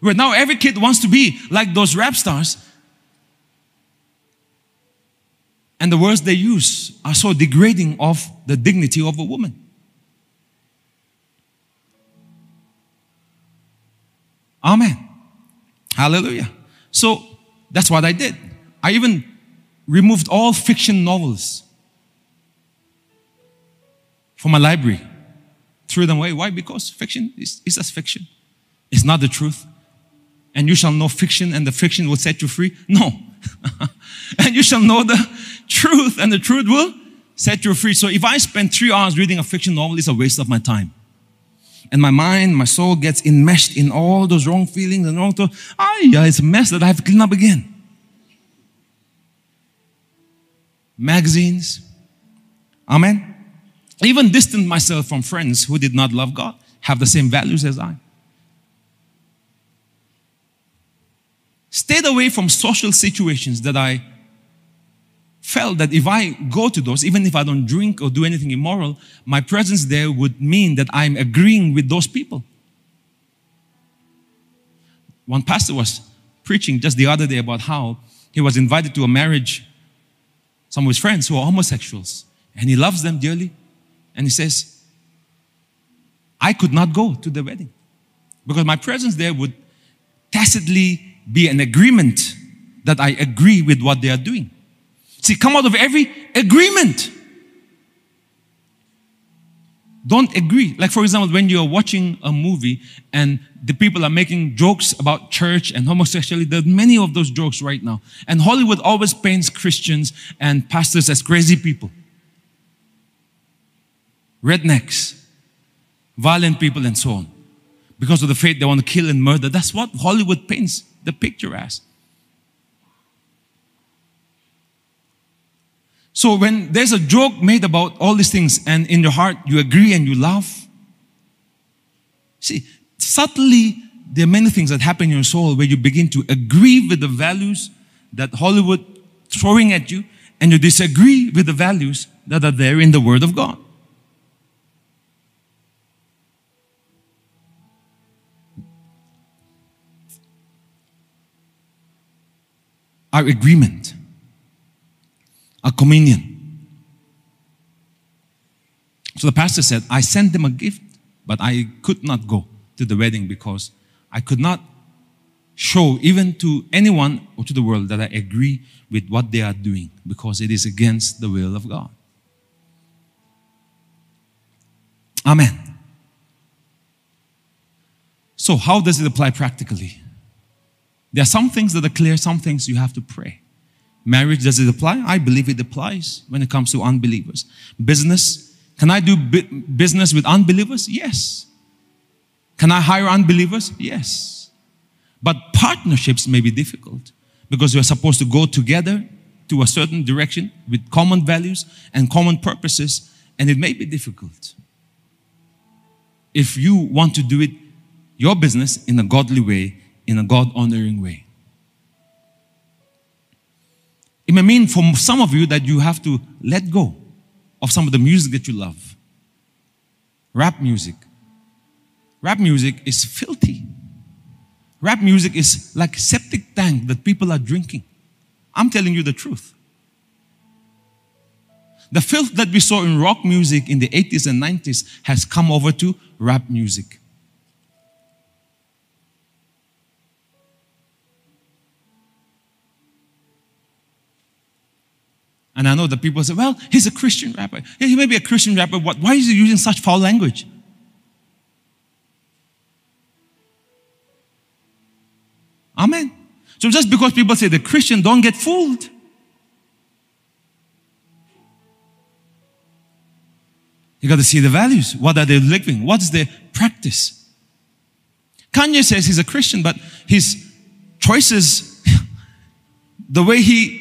Where now every kid wants to be like those rap stars. And the words they use are so degrading of the dignity of a woman. Amen. Hallelujah. So that's what I did. I even removed all fiction novels from my library, threw them away. Why? Because fiction is, is just fiction. It's not the truth. And you shall know fiction, and the fiction will set you free. No. and you shall know the truth, and the truth will set you free. So if I spend three hours reading a fiction novel, it's a waste of my time and my mind, my soul gets enmeshed in all those wrong feelings and wrong thoughts. Ah, yeah, it's a mess that I have to clean up again. Magazines. Amen. Even distant myself from friends who did not love God, have the same values as I. Stayed away from social situations that I felt that if I go to those, even if I don't drink or do anything immoral, my presence there would mean that I'm agreeing with those people. One pastor was preaching just the other day about how he was invited to a marriage, some of his friends who are homosexuals, and he loves them dearly. And he says, I could not go to the wedding because my presence there would tacitly be an agreement that I agree with what they are doing. See, come out of every agreement. Don't agree. Like, for example, when you're watching a movie and the people are making jokes about church and homosexuality, there are many of those jokes right now. And Hollywood always paints Christians and pastors as crazy people, rednecks, violent people, and so on. Because of the faith they want to kill and murder. That's what Hollywood paints the picture as. So when there's a joke made about all these things and in your heart you agree and you laugh, see, subtly there are many things that happen in your soul where you begin to agree with the values that Hollywood throwing at you and you disagree with the values that are there in the Word of God. Our agreement our communion. So the pastor said, I sent them a gift, but I could not go to the wedding because I could not show even to anyone or to the world that I agree with what they are doing because it is against the will of God. Amen. So, how does it apply practically? There are some things that are clear, some things you have to pray. Marriage, does it apply? I believe it applies when it comes to unbelievers. Business, can I do business with unbelievers? Yes. Can I hire unbelievers? Yes. But partnerships may be difficult because are supposed to go together to a certain direction with common values and common purposes, and it may be difficult. If you want to do it, your business, in a godly way, in a God honoring way. It may mean for some of you that you have to let go of some of the music that you love. Rap music. Rap music is filthy. Rap music is like septic tank that people are drinking. I'm telling you the truth. The filth that we saw in rock music in the 80s and 90s has come over to rap music. And I know that people say, well, he's a Christian rapper. Yeah, he may be a Christian rapper, but why is he using such foul language? Amen. So just because people say the Christian, don't get fooled. You got to see the values. What are they living? What's their practice? Kanye says he's a Christian, but his choices, the way he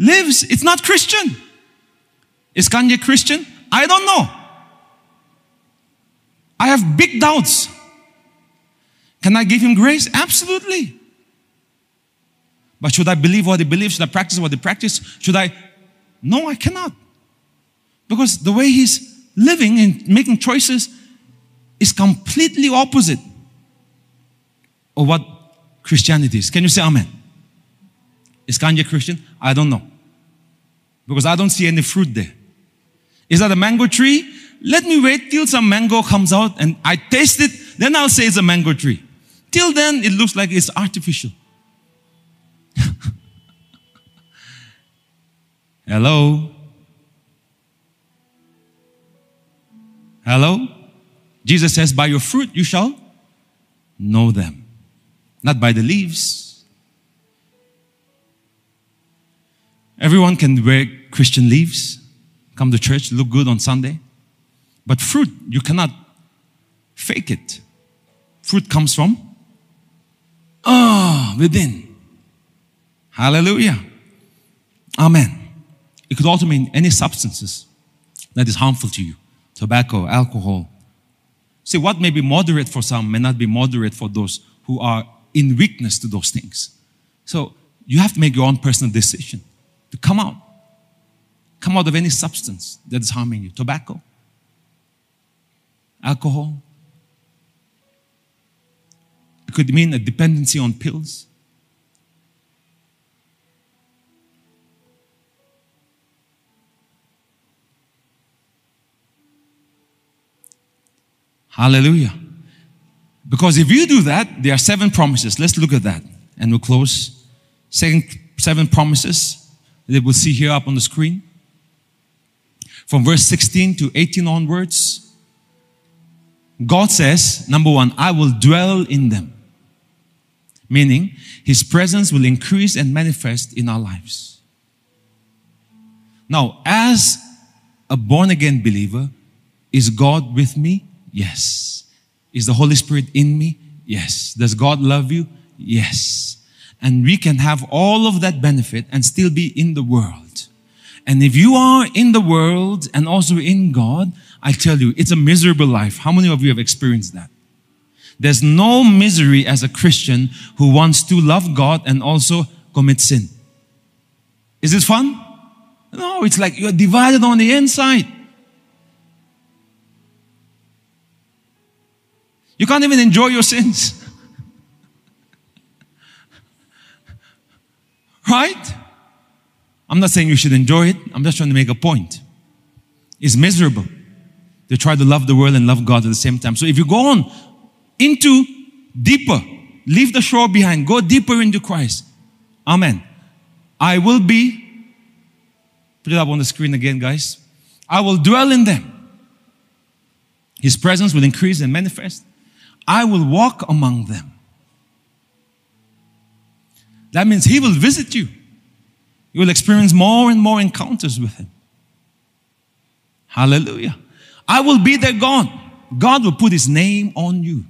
lives, it's not Christian. Is Kanye Christian? I don't know. I have big doubts. Can I give him grace? Absolutely. But should I believe what he believes? Should I practice what he practices? Should I? No, I cannot. Because the way he's living and making choices is completely opposite of what Christianity is. Can you say amen? Is Kanye Christian? I don't know. Because I don't see any fruit there. Is that a mango tree? Let me wait till some mango comes out and I taste it, then I'll say it's a mango tree. Till then, it looks like it's artificial. Hello? Hello? Jesus says, By your fruit you shall know them, not by the leaves. Everyone can wear Christian leaves, come to church, look good on Sunday. But fruit, you cannot fake it. Fruit comes from ah within. Hallelujah. Amen. It could also mean any substances that is harmful to you tobacco, alcohol. See, what may be moderate for some may not be moderate for those who are in weakness to those things. So you have to make your own personal decision to come out. Come out of any substance that is harming you tobacco, alcohol. It could mean a dependency on pills. Hallelujah. Because if you do that, there are seven promises. Let's look at that and we'll close. Second, seven promises that we'll see here up on the screen. From verse 16 to 18 onwards, God says, number one, I will dwell in them. Meaning, His presence will increase and manifest in our lives. Now, as a born again believer, is God with me? Yes. Is the Holy Spirit in me? Yes. Does God love you? Yes. And we can have all of that benefit and still be in the world. And if you are in the world and also in God, I tell you, it's a miserable life. How many of you have experienced that? There's no misery as a Christian who wants to love God and also commit sin. Is it fun? No, it's like you're divided on the inside. You can't even enjoy your sins. Right? I'm not saying you should enjoy it. I'm just trying to make a point. It's miserable to try to love the world and love God at the same time. So if you go on into deeper, leave the shore behind, go deeper into Christ. Amen. I will be, put it up on the screen again, guys. I will dwell in them. His presence will increase and manifest. I will walk among them. That means He will visit you. You will experience more and more encounters with Him. Hallelujah. I will be their God. God will put His name on you.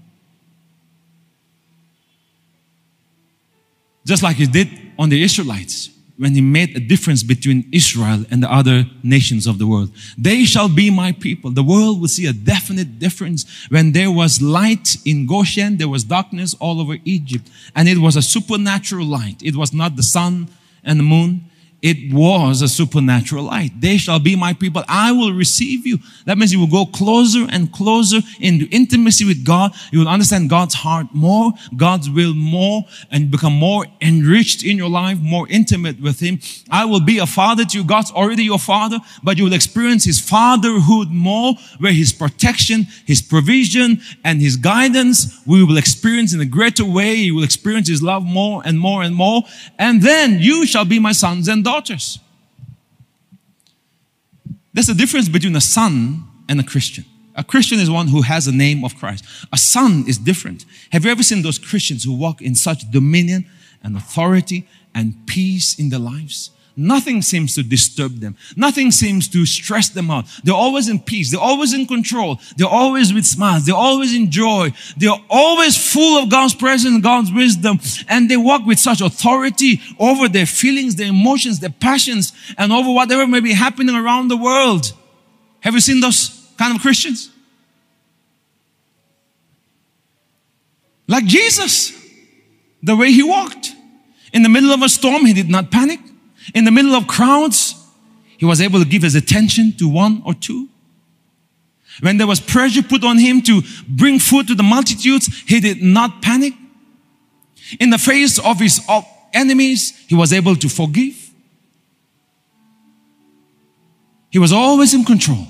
Just like He did on the Israelites when he made a difference between Israel and the other nations of the world. They shall be my people. The world will see a definite difference. When there was light in Goshen, there was darkness all over Egypt. And it was a supernatural light. It was not the sun and the moon it was a supernatural light. They shall be my people. I will receive you. That means you will go closer and closer into intimacy with God. You will understand God's heart more, God's will more, and become more enriched in your life, more intimate with Him. I will be a father to you. God's already your father, but you will experience His fatherhood more, where His protection, His provision, and His guidance we will experience in a greater way. You will experience His love more and more and more. And then you shall be my sons and daughters daughters. There's a difference between a son and a Christian. A Christian is one who has a name of Christ. A son is different. Have you ever seen those Christians who walk in such dominion and authority and peace in their lives? Nothing seems to disturb them. Nothing seems to stress them out. They're always in peace. They're always in control. They're always with smiles. They're always in joy. They're always full of God's presence God's wisdom. And they walk with such authority over their feelings, their emotions, their passions, and over whatever may be happening around the world. Have you seen those kind of Christians? Like Jesus, the way he walked. In the middle of a storm, he did not panic. In the middle of crowds, he was able to give his attention to one or two. When there was pressure put on him to bring food to the multitudes, he did not panic. In the face of his enemies, he was able to forgive. He was always in control.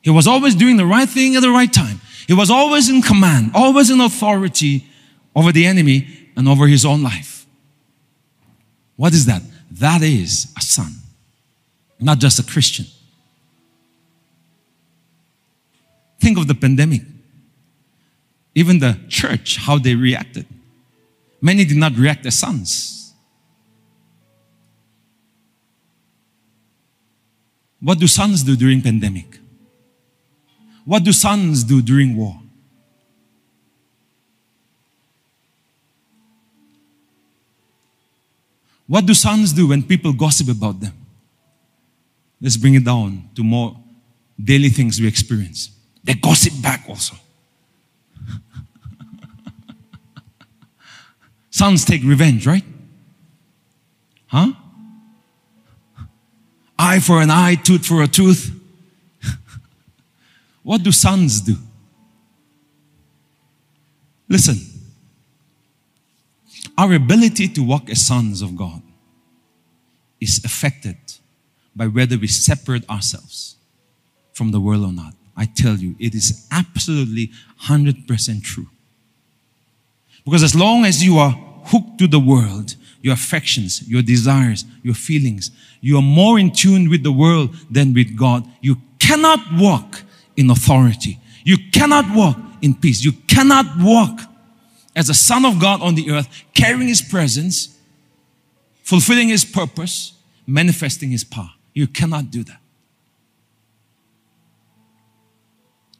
He was always doing the right thing at the right time. He was always in command, always in authority over the enemy and over his own life. What is that? That is a son, not just a Christian. Think of the pandemic. Even the church, how they reacted. Many did not react as sons. What do sons do during pandemic? What do sons do during war? What do sons do when people gossip about them? Let's bring it down to more daily things we experience. They gossip back also. Sons take revenge, right? Huh? Eye for an eye, tooth for a tooth. what do sons do? Listen, our ability to walk as sons of God is affected by whether we separate ourselves from the world or not. I tell you, it is absolutely 100% true. Because as long as you are hooked to the world, your affections, your desires, your feelings, you are more in tune with the world than with God. You cannot walk in authority. You cannot walk in peace. You cannot walk as a son of God on the earth, carrying his presence, fulfilling his purpose, manifesting his power. You cannot do that.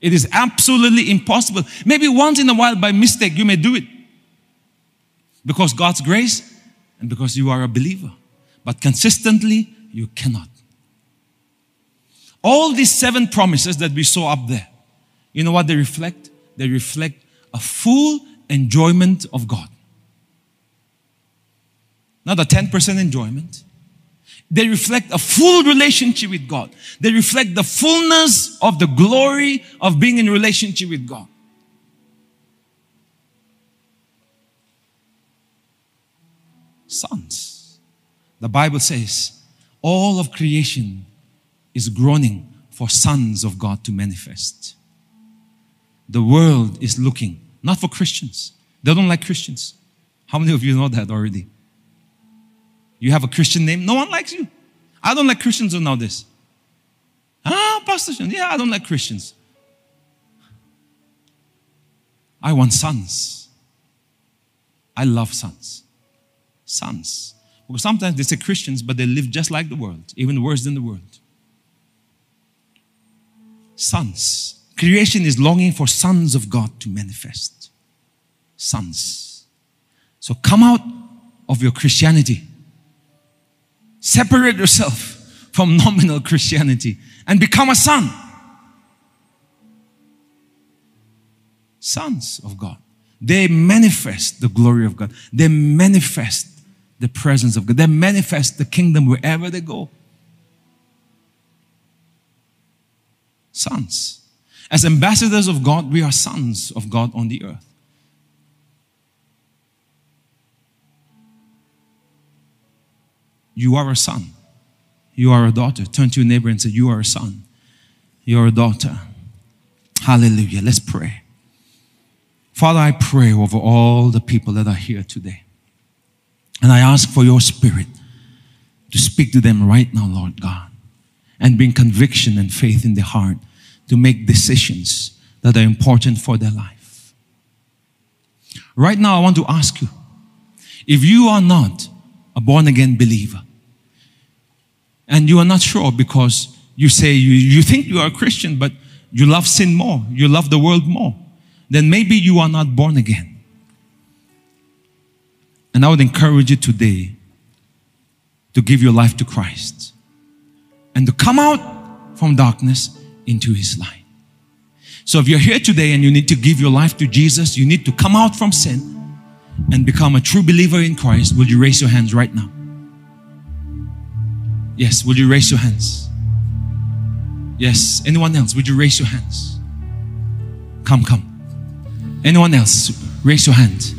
It is absolutely impossible. Maybe once in a while by mistake you may do it. Because God's grace and because you are a believer. But consistently, you cannot. All these seven promises that we saw up there, you know what they reflect? They reflect a full enjoyment of God. Not a 10% enjoyment. They reflect a full relationship with God. They reflect the fullness of the glory of being in relationship with God. Sons. The Bible says all of creation is groaning for sons of God to manifest. The world is looking not for Christians. They don't like Christians. How many of you know that already? You have a Christian name, no one likes you. I don't like Christians who know this. Ah, Pastor Sean, yeah, I don't like Christians. I want sons. I love sons. Sons. Because sometimes they say Christians, but they live just like the world, even worse than the world. Sons. Creation is longing for sons of God to manifest. Sons. So come out of your Christianity. Separate yourself from nominal Christianity and become a son. Sons of God. They manifest the glory of God. They manifest the presence of God. They manifest the kingdom wherever they go. Sons. As ambassadors of God, we are sons of God on the earth. You are a son. You are a daughter. Turn to your neighbor and say, You are a son. You are a daughter. Hallelujah. Let's pray. Father, I pray over all the people that are here today. And I ask for your spirit to speak to them right now, Lord God, and bring conviction and faith in their heart to make decisions that are important for their life. Right now, I want to ask you if you are not a born again believer and you are not sure because you say you, you think you are a Christian, but you love sin more, you love the world more, then maybe you are not born again. And I would encourage you today to give your life to Christ and to come out from darkness into His life. So if you're here today and you need to give your life to Jesus, you need to come out from sin and become a true believer in Christ, will you raise your hands right now? Yes, will you raise your hands? Yes, anyone else? Would you raise your hands? Come, come. Anyone else? Raise your hand.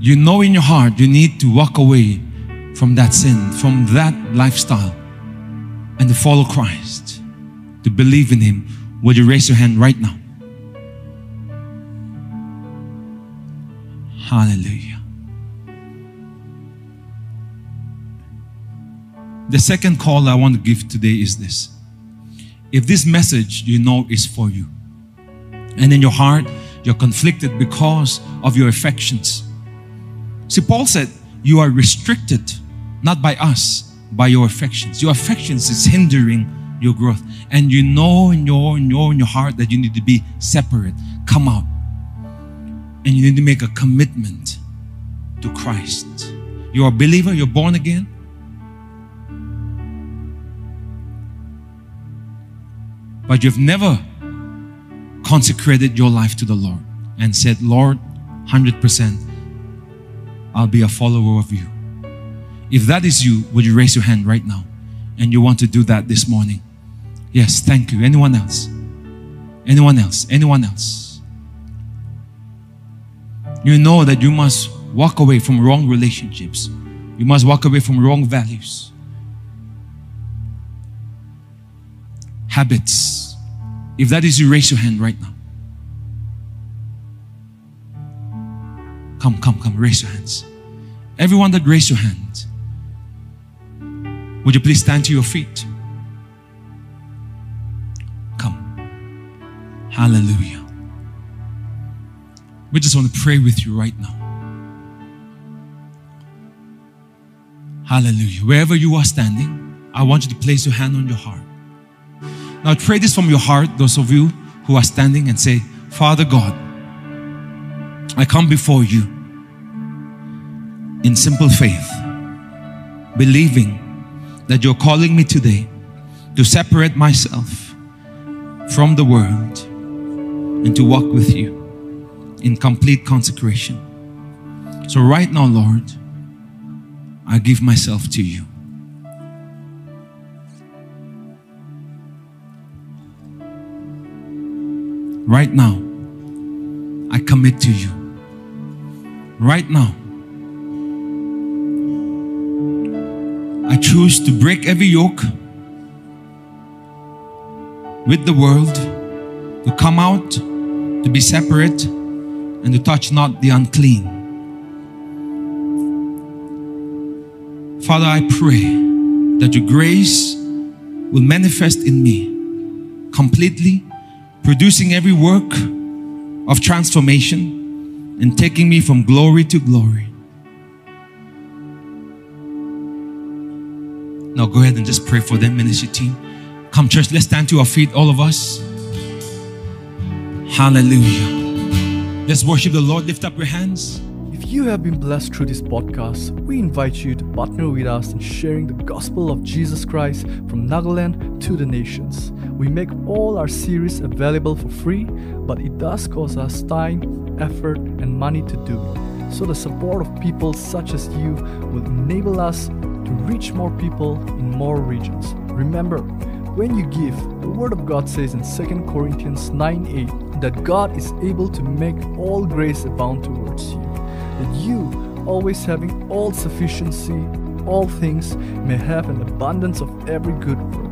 You know in your heart you need to walk away from that sin, from that lifestyle, and to follow Christ, to believe in Him. Would you raise your hand right now? Hallelujah. The second call I want to give today is this. If this message you know is for you, and in your heart you're conflicted because of your affections. See, Paul said, You are restricted not by us, by your affections. Your affections is hindering your growth. And you know in your, in your, in your heart that you need to be separate. Come out. And you need to make a commitment to Christ. You're a believer, you're born again. But you've never consecrated your life to the Lord and said, Lord, 100%, I'll be a follower of you. If that is you, would you raise your hand right now? And you want to do that this morning? Yes, thank you. Anyone else? Anyone else? Anyone else? You know that you must walk away from wrong relationships. You must walk away from wrong values. Habits. If that is you, raise your hand right now. Come, come, come, raise your hands. Everyone that raised your hand, would you please stand to your feet? Hallelujah. We just want to pray with you right now. Hallelujah. Wherever you are standing, I want you to place your hand on your heart. Now pray this from your heart, those of you who are standing, and say, Father God, I come before you in simple faith, believing that you're calling me today to separate myself from the world and to walk with you in complete consecration. So, right now, Lord, I give myself to you. Right now, I commit to you. Right now, I choose to break every yoke with the world, to come out, to be separate, and to touch not the unclean. Father, I pray that your grace will manifest in me completely, producing every work of transformation and taking me from glory to glory. Now go ahead and just pray for them, ministry team. Come, church, let's stand to our feet, all of us. Hallelujah. Let's worship the Lord. Lift up your hands. If you have been blessed through this podcast, we invite you to partner with us in sharing the gospel of Jesus Christ from Nagaland to the nations. We make all our series available for free, but it does cost us time, effort, and money to do it. So the support of people such as you will enable us to reach more people in more regions. Remember, when you give, the Word of God says in 2 Corinthians 9 8 that God is able to make all grace abound towards you, that you, always having all sufficiency, all things, may have an abundance of every good work.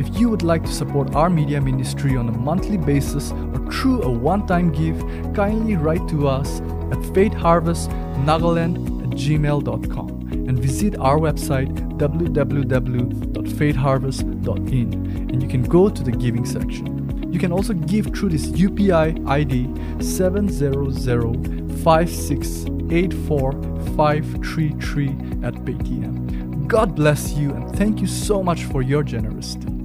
If you would like to support our media ministry on a monthly basis or through a one time gift, kindly write to us at faithharvestnagaland at gmail.com and visit our website www.faithharvest.in and you can go to the giving section. You can also give through this UPI ID 70056845533 at Paytm. God bless you and thank you so much for your generosity.